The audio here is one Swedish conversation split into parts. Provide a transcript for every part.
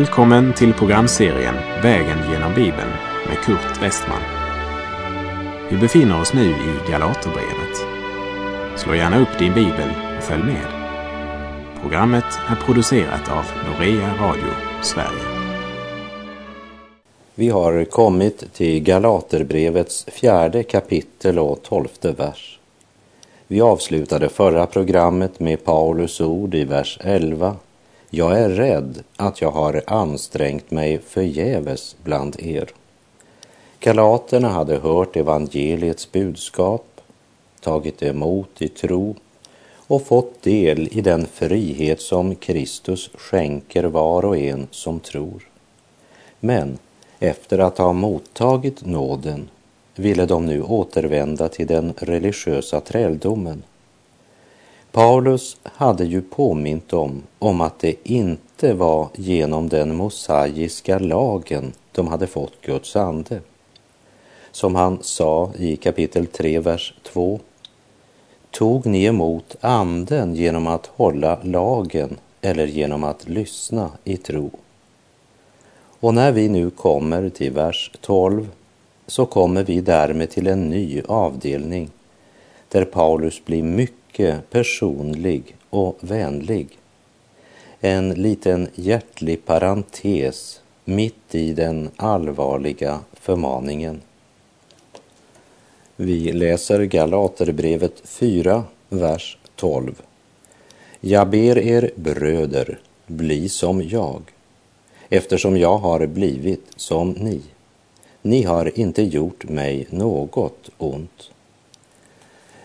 Välkommen till programserien Vägen genom Bibeln med Kurt Westman. Vi befinner oss nu i Galaterbrevet. Slå gärna upp din bibel och följ med. Programmet är producerat av Norea Radio Sverige. Vi har kommit till Galaterbrevets fjärde kapitel och tolfte vers. Vi avslutade förra programmet med Paulus ord i vers 11 jag är rädd att jag har ansträngt mig förgäves bland er. Galaterna hade hört evangeliets budskap, tagit emot i tro och fått del i den frihet som Kristus skänker var och en som tror. Men efter att ha mottagit nåden ville de nu återvända till den religiösa träldomen Paulus hade ju påmint dem om att det inte var genom den mosaiska lagen de hade fått Guds ande. Som han sa i kapitel 3, vers 2. Tog ni emot anden genom att hålla lagen eller genom att lyssna i tro? Och när vi nu kommer till vers 12 så kommer vi därmed till en ny avdelning där Paulus blir mycket mycket personlig och vänlig. En liten hjärtlig parentes mitt i den allvarliga förmaningen. Vi läser Galaterbrevet 4, vers 12. Jag ber er bröder, bli som jag, eftersom jag har blivit som ni. Ni har inte gjort mig något ont.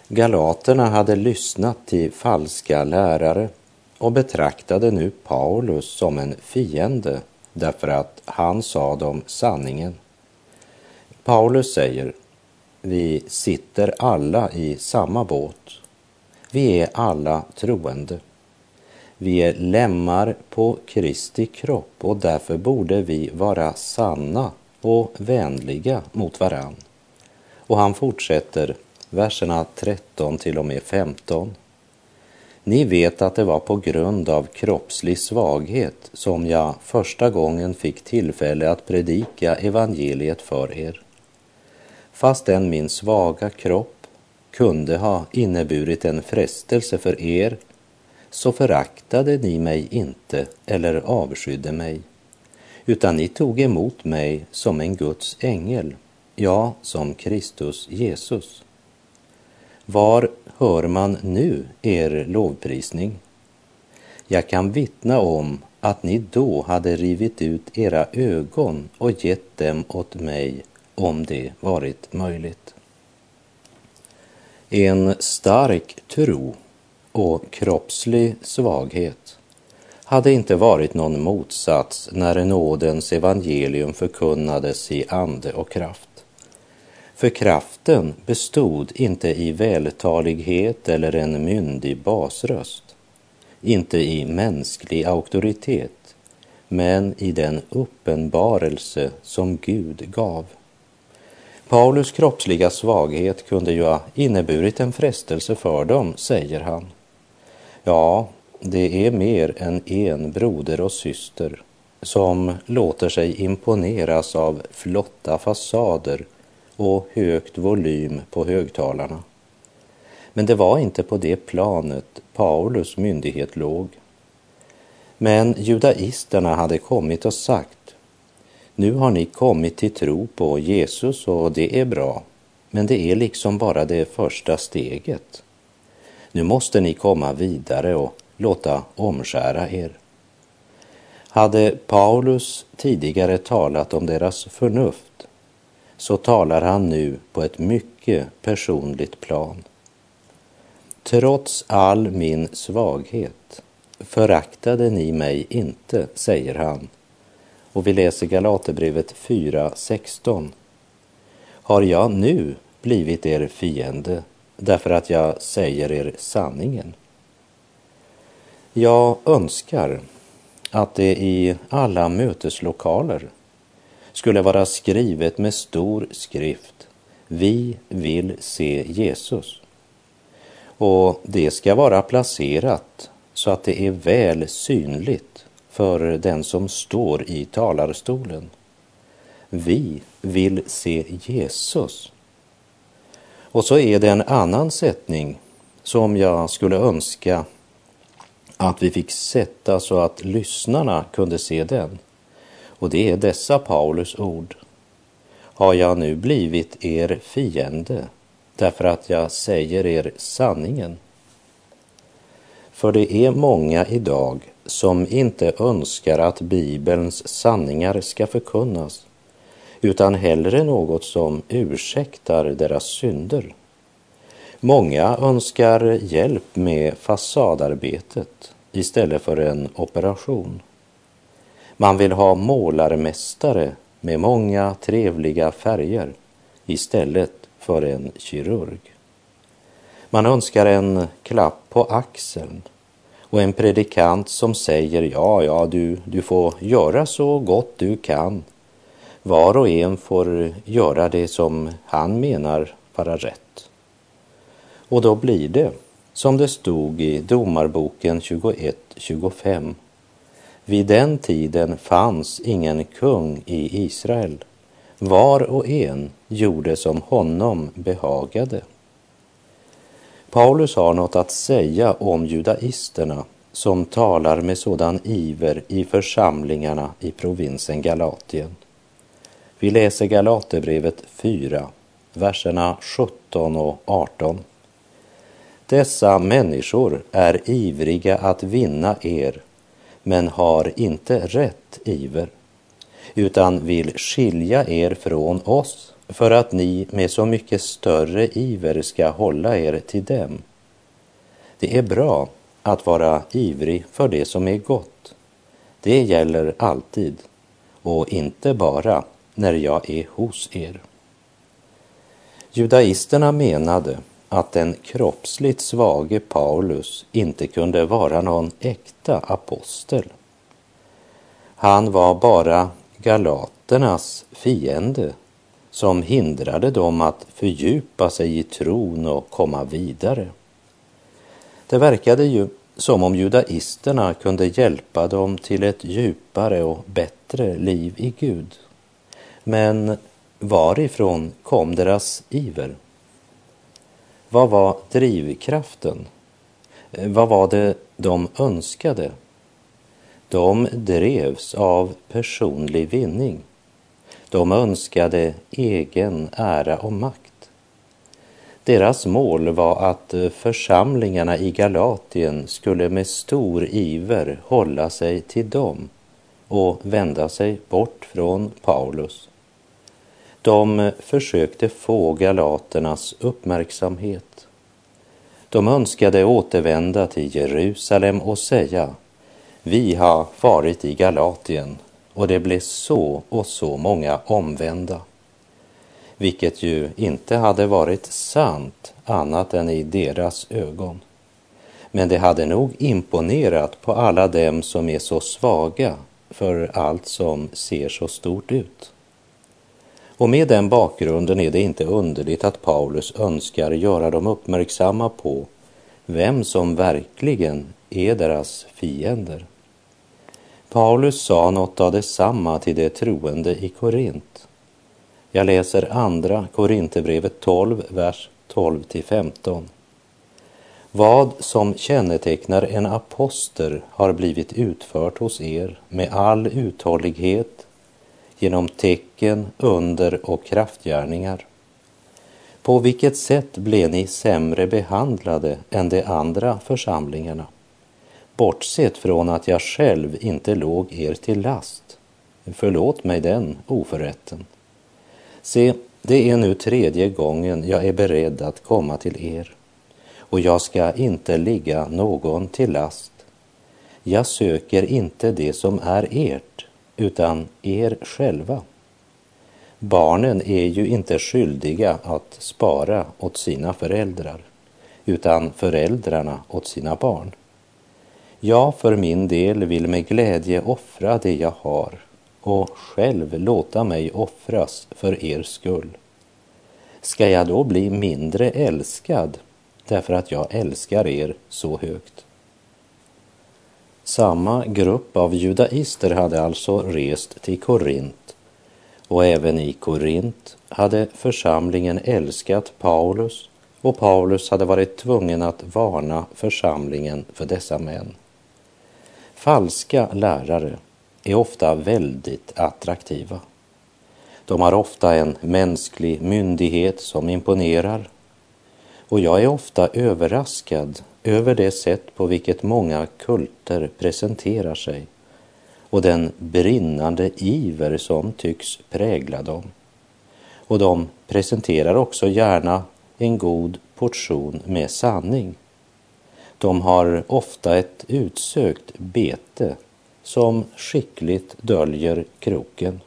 Galaterna hade lyssnat till falska lärare och betraktade nu Paulus som en fiende därför att han sa dem sanningen. Paulus säger, vi sitter alla i samma båt. Vi är alla troende. Vi är lemmar på Kristi kropp och därför borde vi vara sanna och vänliga mot varann. Och han fortsätter, verserna 13 till och med 15. Ni vet att det var på grund av kroppslig svaghet som jag första gången fick tillfälle att predika evangeliet för er. Fastän min svaga kropp kunde ha inneburit en frestelse för er så föraktade ni mig inte eller avskydde mig, utan ni tog emot mig som en Guds ängel, ja, som Kristus Jesus. Var hör man nu er lovprisning? Jag kan vittna om att ni då hade rivit ut era ögon och gett dem åt mig om det varit möjligt. En stark tro och kroppslig svaghet hade inte varit någon motsats när nådens evangelium förkunnades i ande och kraft. För kraften bestod inte i vältalighet eller en myndig basröst, inte i mänsklig auktoritet, men i den uppenbarelse som Gud gav. Paulus kroppsliga svaghet kunde ju ha inneburit en frestelse för dem, säger han. Ja, det är mer än en broder och syster som låter sig imponeras av flotta fasader och högt volym på högtalarna. Men det var inte på det planet Paulus myndighet låg. Men judaisterna hade kommit och sagt, nu har ni kommit till tro på Jesus och det är bra, men det är liksom bara det första steget. Nu måste ni komma vidare och låta omskära er. Hade Paulus tidigare talat om deras förnuft så talar han nu på ett mycket personligt plan. Trots all min svaghet föraktade ni mig inte, säger han. Och vi läser Galaterbrevet 4.16. Har jag nu blivit er fiende därför att jag säger er sanningen? Jag önskar att det i alla möteslokaler skulle vara skrivet med stor skrift. Vi vill se Jesus. Och det ska vara placerat så att det är väl synligt för den som står i talarstolen. Vi vill se Jesus. Och så är det en annan sättning som jag skulle önska att vi fick sätta så att lyssnarna kunde se den. Och det är dessa Paulus ord. Har jag nu blivit er fiende därför att jag säger er sanningen? För det är många idag som inte önskar att Bibelns sanningar ska förkunnas, utan hellre något som ursäktar deras synder. Många önskar hjälp med fasadarbetet istället för en operation. Man vill ha målarmästare med många trevliga färger istället för en kirurg. Man önskar en klapp på axeln och en predikant som säger ja, ja, du, du får göra så gott du kan. Var och en får göra det som han menar vara rätt. Och då blir det som det stod i Domarboken 21.25. Vid den tiden fanns ingen kung i Israel. Var och en gjorde som honom behagade. Paulus har något att säga om judaisterna som talar med sådan iver i församlingarna i provinsen Galatien. Vi läser Galaterbrevet 4, verserna 17 och 18. Dessa människor är ivriga att vinna er, men har inte rätt iver, utan vill skilja er från oss för att ni med så mycket större iver ska hålla er till dem. Det är bra att vara ivrig för det som är gott. Det gäller alltid och inte bara när jag är hos er. Judaisterna menade att den kroppsligt svage Paulus inte kunde vara någon äkta apostel. Han var bara galaternas fiende som hindrade dem att fördjupa sig i tron och komma vidare. Det verkade ju som om judaisterna kunde hjälpa dem till ett djupare och bättre liv i Gud. Men varifrån kom deras iver? Vad var drivkraften? Vad var det de önskade? De drevs av personlig vinning. De önskade egen ära och makt. Deras mål var att församlingarna i Galatien skulle med stor iver hålla sig till dem och vända sig bort från Paulus. De försökte få galaternas uppmärksamhet. De önskade återvända till Jerusalem och säga vi har varit i Galatien och det blev så och så många omvända. Vilket ju inte hade varit sant annat än i deras ögon. Men det hade nog imponerat på alla dem som är så svaga för allt som ser så stort ut. Och med den bakgrunden är det inte underligt att Paulus önskar göra dem uppmärksamma på vem som verkligen är deras fiender. Paulus sa något av detsamma till de troende i Korint. Jag läser andra Korinthierbrevet 12, vers 12 till 15. Vad som kännetecknar en apostel har blivit utfört hos er med all uthållighet genom tecken, under och kraftgärningar. På vilket sätt blev ni sämre behandlade än de andra församlingarna? bortsett från att jag själv inte låg er till last. Förlåt mig den oförrätten. Se, det är nu tredje gången jag är beredd att komma till er och jag ska inte ligga någon till last. Jag söker inte det som är ert, utan er själva. Barnen är ju inte skyldiga att spara åt sina föräldrar, utan föräldrarna åt sina barn. Jag för min del vill med glädje offra det jag har och själv låta mig offras för er skull. Ska jag då bli mindre älskad därför att jag älskar er så högt? Samma grupp av judaister hade alltså rest till Korint och även i Korint hade församlingen älskat Paulus och Paulus hade varit tvungen att varna församlingen för dessa män. Falska lärare är ofta väldigt attraktiva. De har ofta en mänsklig myndighet som imponerar och jag är ofta överraskad över det sätt på vilket många kulter presenterar sig och den brinnande iver som tycks prägla dem. Och de presenterar också gärna en god portion med sanning. De har ofta ett utsökt bete som skickligt döljer kroken.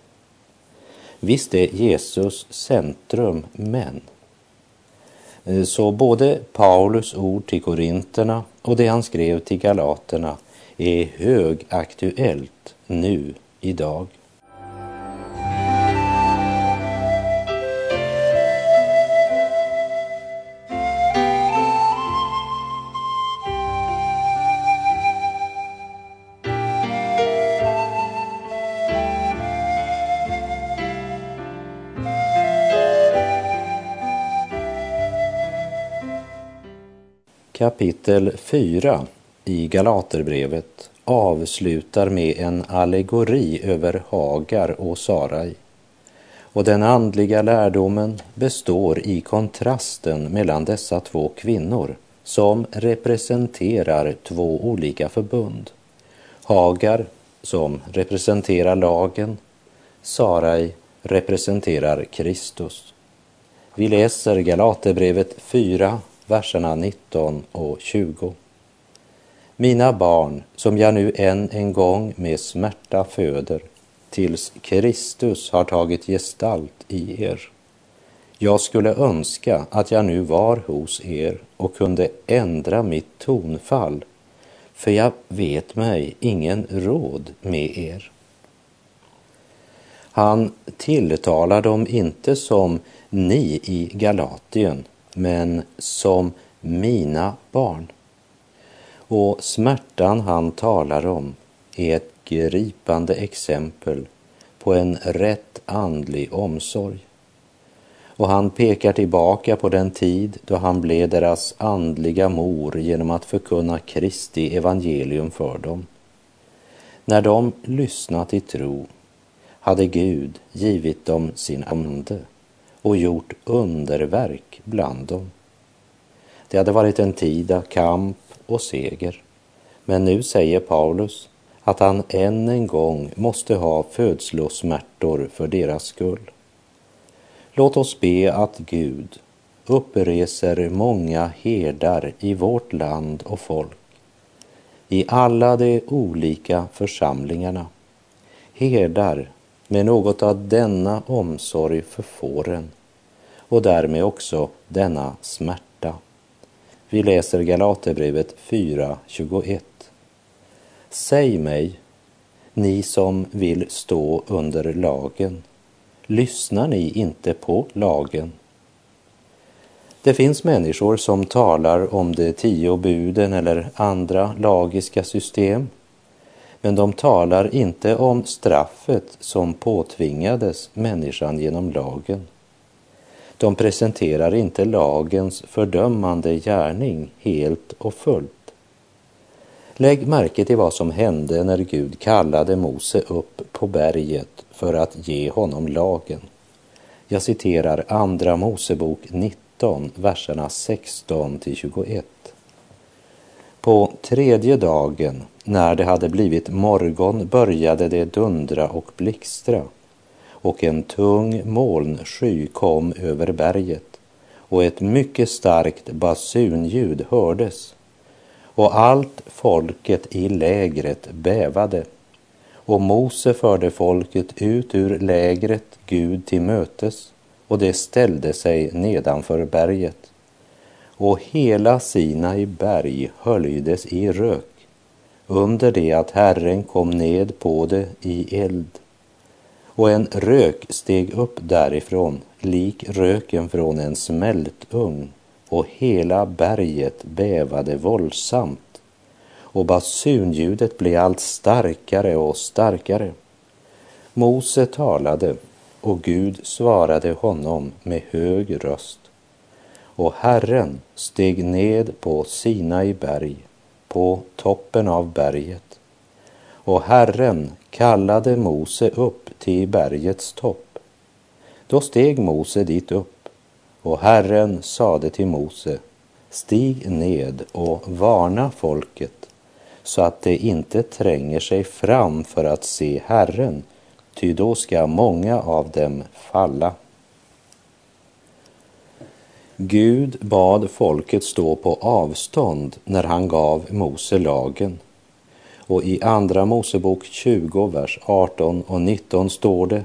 Visst är Jesus centrum, men så både Paulus ord till korinterna och det han skrev till galaterna är högaktuellt nu idag. Kapitel 4 i Galaterbrevet avslutar med en allegori över Hagar och Sarai. Och den andliga lärdomen består i kontrasten mellan dessa två kvinnor som representerar två olika förbund. Hagar som representerar lagen, Sarai representerar Kristus. Vi läser Galaterbrevet 4, verserna 19 och 20. Mina barn, som jag nu än en gång med smärta föder, tills Kristus har tagit gestalt i er. Jag skulle önska att jag nu var hos er och kunde ändra mitt tonfall, för jag vet mig ingen råd med er. Han tilltalar dem inte som ni i Galatien, men som mina barn. Och smärtan han talar om är ett gripande exempel på en rätt andlig omsorg. Och han pekar tillbaka på den tid då han blev deras andliga mor genom att förkunna Kristi evangelium för dem. När de lyssnat i tro hade Gud givit dem sin ande och gjort underverk bland dem. Det hade varit en tid av kamp och seger. Men nu säger Paulus att han än en gång måste ha födslosmärtor för deras skull. Låt oss be att Gud uppreser många herdar i vårt land och folk, i alla de olika församlingarna, herdar med något av denna omsorg för fåren och därmed också denna smärta. Vi läser Galaterbrevet 4.21. Säg mig, ni som vill stå under lagen, lyssnar ni inte på lagen? Det finns människor som talar om de tio buden eller andra lagiska system men de talar inte om straffet som påtvingades människan genom lagen. De presenterar inte lagens fördömande gärning helt och fullt. Lägg märke till vad som hände när Gud kallade Mose upp på berget för att ge honom lagen. Jag citerar Andra Mosebok 19, verserna 16 till 21. På tredje dagen, när det hade blivit morgon, började det dundra och blixtra och en tung molnsky kom över berget och ett mycket starkt basunljud hördes och allt folket i lägret bävade och Mose förde folket ut ur lägret Gud till mötes och det ställde sig nedanför berget och hela Sinai berg höljdes i rök under det att Herren kom ned på det i eld. Och en rök steg upp därifrån, lik röken från en smältugn, och hela berget bävade våldsamt. och basunljudet blev allt starkare och starkare. Mose talade och Gud svarade honom med hög röst. Och Herren steg ned på Sinai berg, på toppen av berget. Och Herren kallade Mose upp till bergets topp. Då steg Mose dit upp, och Herren sade till Mose, stig ned och varna folket så att det inte tränger sig fram för att se Herren, ty då ska många av dem falla. Gud bad folket stå på avstånd när han gav Mose lagen. Och i Andra Mosebok 20, vers 18 och 19 står det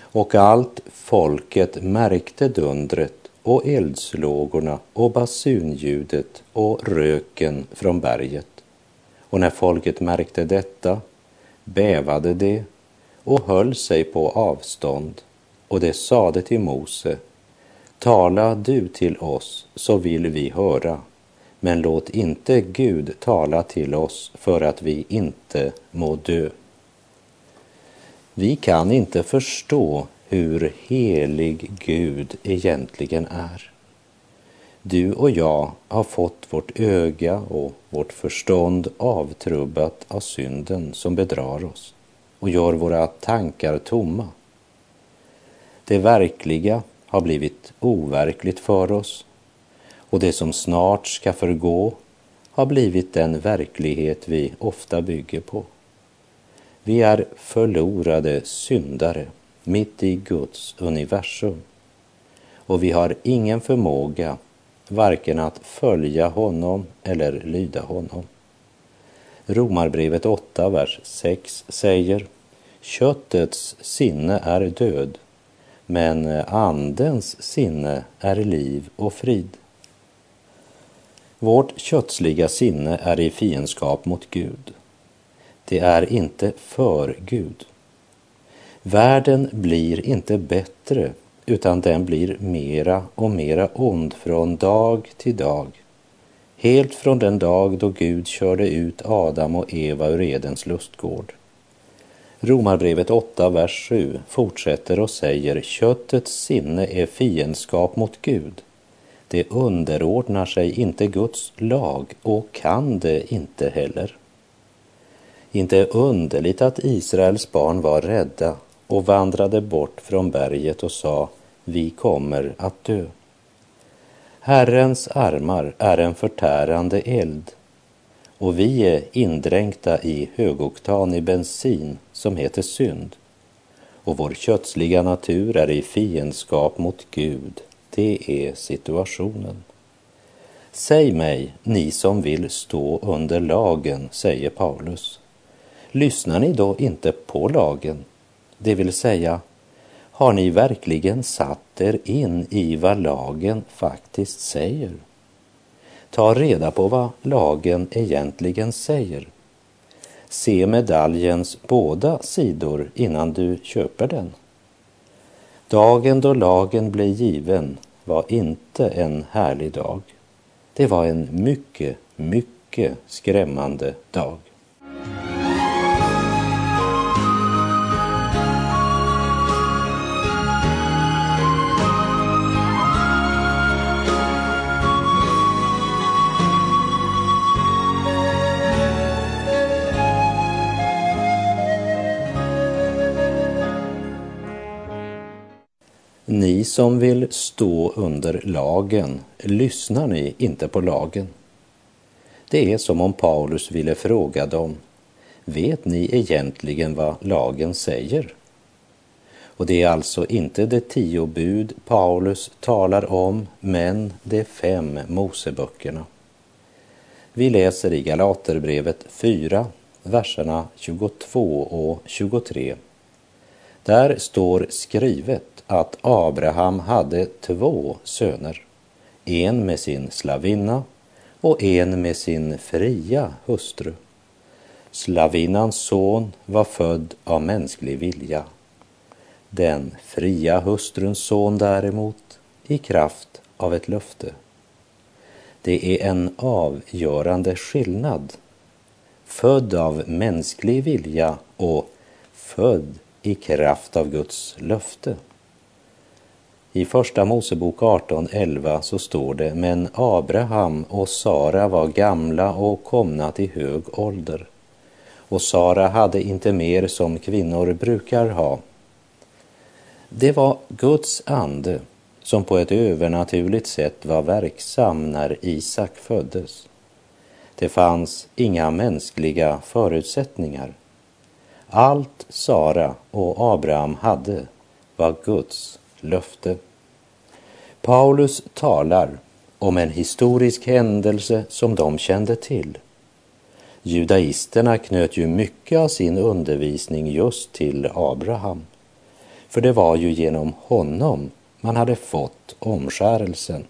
och allt folket märkte dundret och eldslågorna och basunljudet och röken från berget. Och när folket märkte detta bävade det och höll sig på avstånd och det sade till Mose Tala du till oss så vill vi höra, men låt inte Gud tala till oss för att vi inte må dö. Vi kan inte förstå hur helig Gud egentligen är. Du och jag har fått vårt öga och vårt förstånd avtrubbat av synden som bedrar oss och gör våra tankar tomma. Det verkliga har blivit overkligt för oss och det som snart ska förgå har blivit den verklighet vi ofta bygger på. Vi är förlorade syndare mitt i Guds universum och vi har ingen förmåga varken att följa honom eller lyda honom. Romarbrevet 8, vers 6 säger Köttets sinne är död, men Andens sinne är liv och frid. Vårt kötsliga sinne är i fiendskap mot Gud. Det är inte för Gud. Världen blir inte bättre utan den blir mera och mera ond från dag till dag. Helt från den dag då Gud körde ut Adam och Eva ur Edens lustgård. Romarbrevet 8, vers 7 fortsätter och säger köttets sinne är fiendskap mot Gud. Det underordnar sig inte Guds lag och kan det inte heller. Inte underligt att Israels barn var rädda och vandrade bort från berget och sa, vi kommer att dö. Herrens armar är en förtärande eld och vi är indränkta i högoktanig bensin som heter synd. Och vår kötsliga natur är i fiendskap mot Gud. Det är situationen. Säg mig, ni som vill stå under lagen, säger Paulus. Lyssnar ni då inte på lagen? Det vill säga, har ni verkligen satt er in i vad lagen faktiskt säger? Ta reda på vad lagen egentligen säger. Se medaljens båda sidor innan du köper den. Dagen då lagen blev given var inte en härlig dag. Det var en mycket, mycket skrämmande dag. Som vill stå under lagen, lyssnar ni inte på lagen? Det är som om Paulus ville fråga dem, vet ni egentligen vad lagen säger? Och det är alltså inte de tio bud Paulus talar om, men de fem Moseböckerna. Vi läser i Galaterbrevet 4, verserna 22 och 23. Där står skrivet att Abraham hade två söner, en med sin slavinna och en med sin fria hustru. Slavinnans son var född av mänsklig vilja. Den fria hustruns son däremot i kraft av ett löfte. Det är en avgörande skillnad. född av mänsklig vilja och född i kraft av Guds löfte. I Första Mosebok 18.11 så står det, men Abraham och Sara var gamla och komna till hög ålder. Och Sara hade inte mer som kvinnor brukar ha. Det var Guds ande som på ett övernaturligt sätt var verksam när Isak föddes. Det fanns inga mänskliga förutsättningar. Allt Sara och Abraham hade var Guds löfte. Paulus talar om en historisk händelse som de kände till. Judaisterna knöt ju mycket av sin undervisning just till Abraham. För det var ju genom honom man hade fått omskärelsen.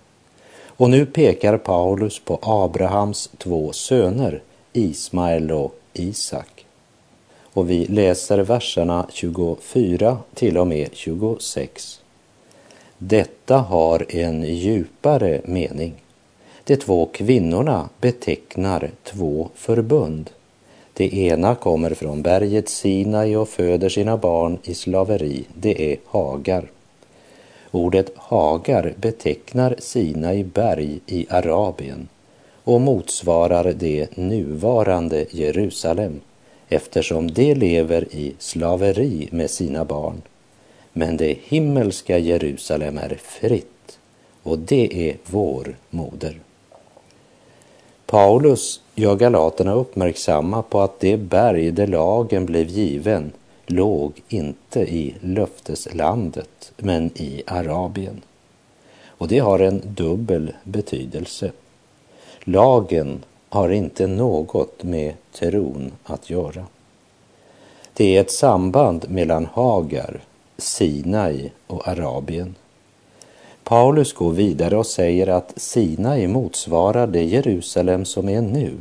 Och nu pekar Paulus på Abrahams två söner, Ismael och Isak. Och vi läser verserna 24 till och med 26. Detta har en djupare mening. De två kvinnorna betecknar två förbund. Det ena kommer från berget Sinai och föder sina barn i slaveri. Det är Hagar. Ordet Hagar betecknar Sinai berg i Arabien och motsvarar det nuvarande Jerusalem eftersom det lever i slaveri med sina barn. Men det himmelska Jerusalem är fritt och det är vår moder. Paulus gör galaterna uppmärksamma på att det berg där lagen blev given låg inte i löfteslandet men i Arabien. Och det har en dubbel betydelse. Lagen har inte något med tron att göra. Det är ett samband mellan Hagar, Sinai och Arabien. Paulus går vidare och säger att Sinai motsvarar det Jerusalem som är nu.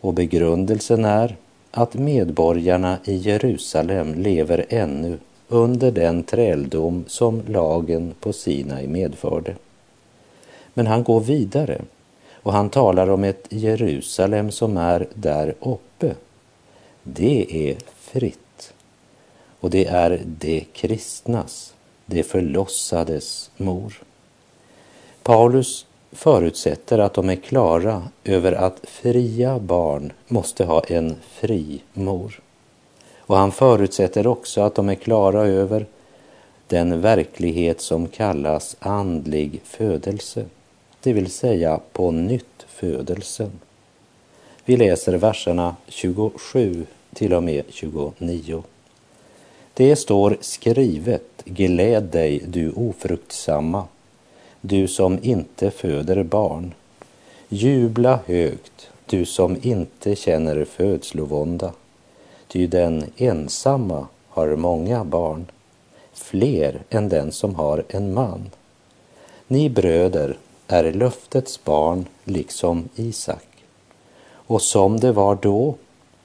Och begrundelsen är att medborgarna i Jerusalem lever ännu under den träldom som lagen på Sinai medförde. Men han går vidare och han talar om ett Jerusalem som är där uppe. Det är fritt och det är de kristnas, de förlossades mor. Paulus förutsätter att de är klara över att fria barn måste ha en fri mor. Och han förutsätter också att de är klara över den verklighet som kallas andlig födelse, det vill säga på nytt födelsen. Vi läser verserna 27 till och med 29. Det står skrivet, gläd dig du ofruktsamma, du som inte föder barn. Jubla högt, du som inte känner födslovånda. Ty den ensamma har många barn, fler än den som har en man. Ni bröder är löftets barn liksom Isak. Och som det var då,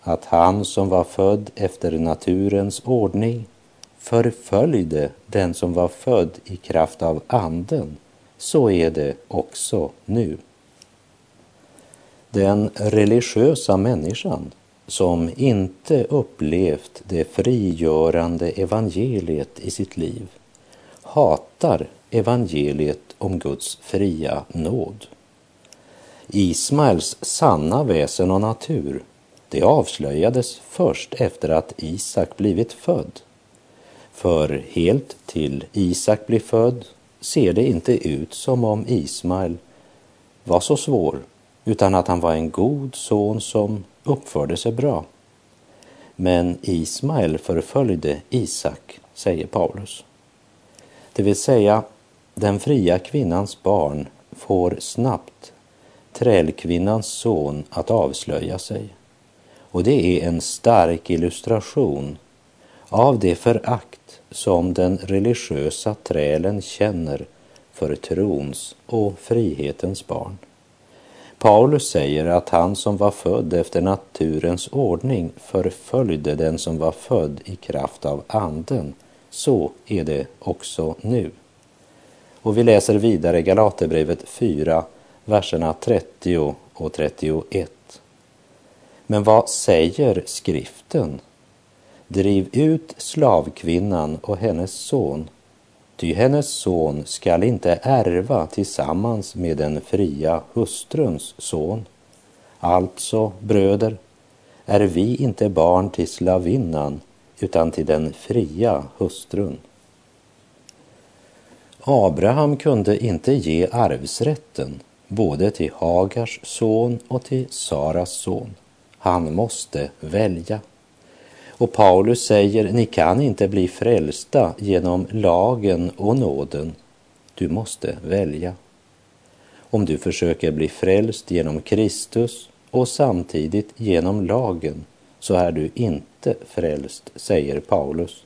att han som var född efter naturens ordning förföljde den som var född i kraft av anden så är det också nu. Den religiösa människan som inte upplevt det frigörande evangeliet i sitt liv hatar evangeliet om Guds fria nåd. Ismaels sanna väsen och natur, det avslöjades först efter att Isak blivit född. För helt till Isak blir född ser det inte ut som om Ismael var så svår, utan att han var en god son som uppförde sig bra. Men Ismael förföljde Isak, säger Paulus. Det vill säga, den fria kvinnans barn får snabbt trälkvinnans son att avslöja sig. Och det är en stark illustration av det förakt som den religiösa trälen känner för trons och frihetens barn. Paulus säger att han som var född efter naturens ordning förföljde den som var född i kraft av anden. Så är det också nu. Och vi läser vidare Galaterbrevet 4, verserna 30 och 31. Men vad säger skriften? Driv ut slavkvinnan och hennes son, ty hennes son skall inte ärva tillsammans med den fria hustruns son. Alltså, bröder, är vi inte barn till slavinnan utan till den fria hustrun. Abraham kunde inte ge arvsrätten både till Hagars son och till Saras son. Han måste välja. Och Paulus säger, ni kan inte bli frälsta genom lagen och nåden. Du måste välja. Om du försöker bli frälst genom Kristus och samtidigt genom lagen så är du inte frälst, säger Paulus.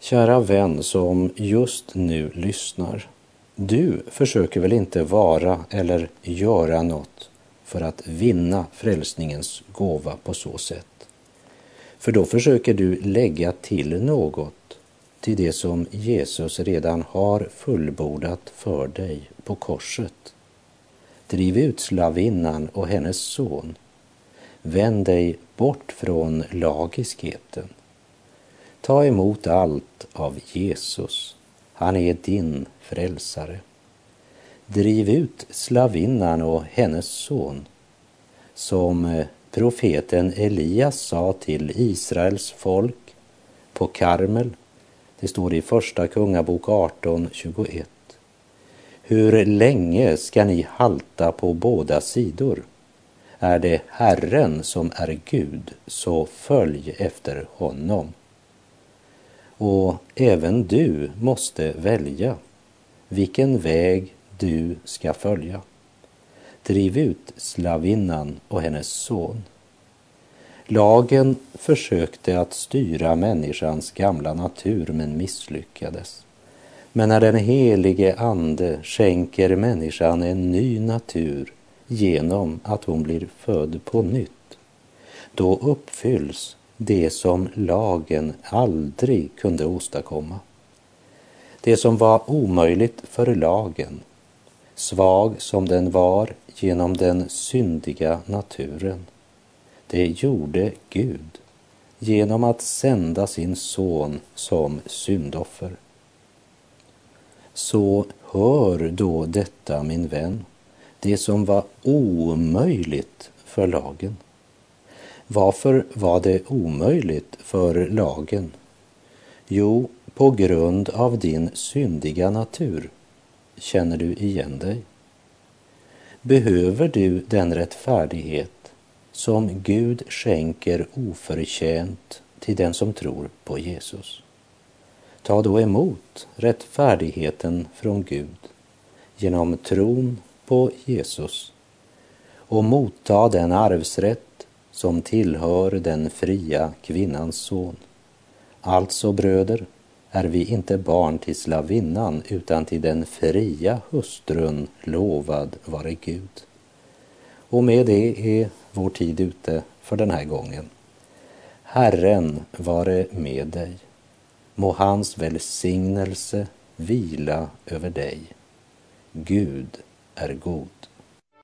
Kära vän som just nu lyssnar. Du försöker väl inte vara eller göra något för att vinna frälsningens gåva på så sätt? För då försöker du lägga till något till det som Jesus redan har fullbordat för dig på korset. Driv ut slavinnan och hennes son. Vänd dig bort från lagiskheten. Ta emot allt av Jesus. Han är din frälsare. Driv ut slavinnan och hennes son som eh, profeten Elias sa till Israels folk på Karmel. Det står i Första Kungabok 18.21. Hur länge ska ni halta på båda sidor? Är det Herren som är Gud, så följ efter honom. Och även du måste välja vilken väg du ska följa. Driv ut slavinnan och hennes son. Lagen försökte att styra människans gamla natur men misslyckades. Men när den helige Ande skänker människan en ny natur genom att hon blir född på nytt, då uppfylls det som lagen aldrig kunde åstadkomma. Det som var omöjligt för lagen, svag som den var genom den syndiga naturen, det gjorde Gud genom att sända sin son som syndoffer. Så hör då detta, min vän, det som var omöjligt för lagen. Varför var det omöjligt för lagen? Jo, på grund av din syndiga natur. Känner du igen dig? Behöver du den rättfärdighet som Gud skänker oförtjänt till den som tror på Jesus? Ta då emot rättfärdigheten från Gud genom tron på Jesus och motta den arvsrätt som tillhör den fria kvinnans son. Alltså bröder, är vi inte barn till slavinnan utan till den fria hustrun, lovad vare Gud. Och med det är vår tid ute för den här gången. Herren vare med dig. Må hans välsignelse vila över dig. Gud är god.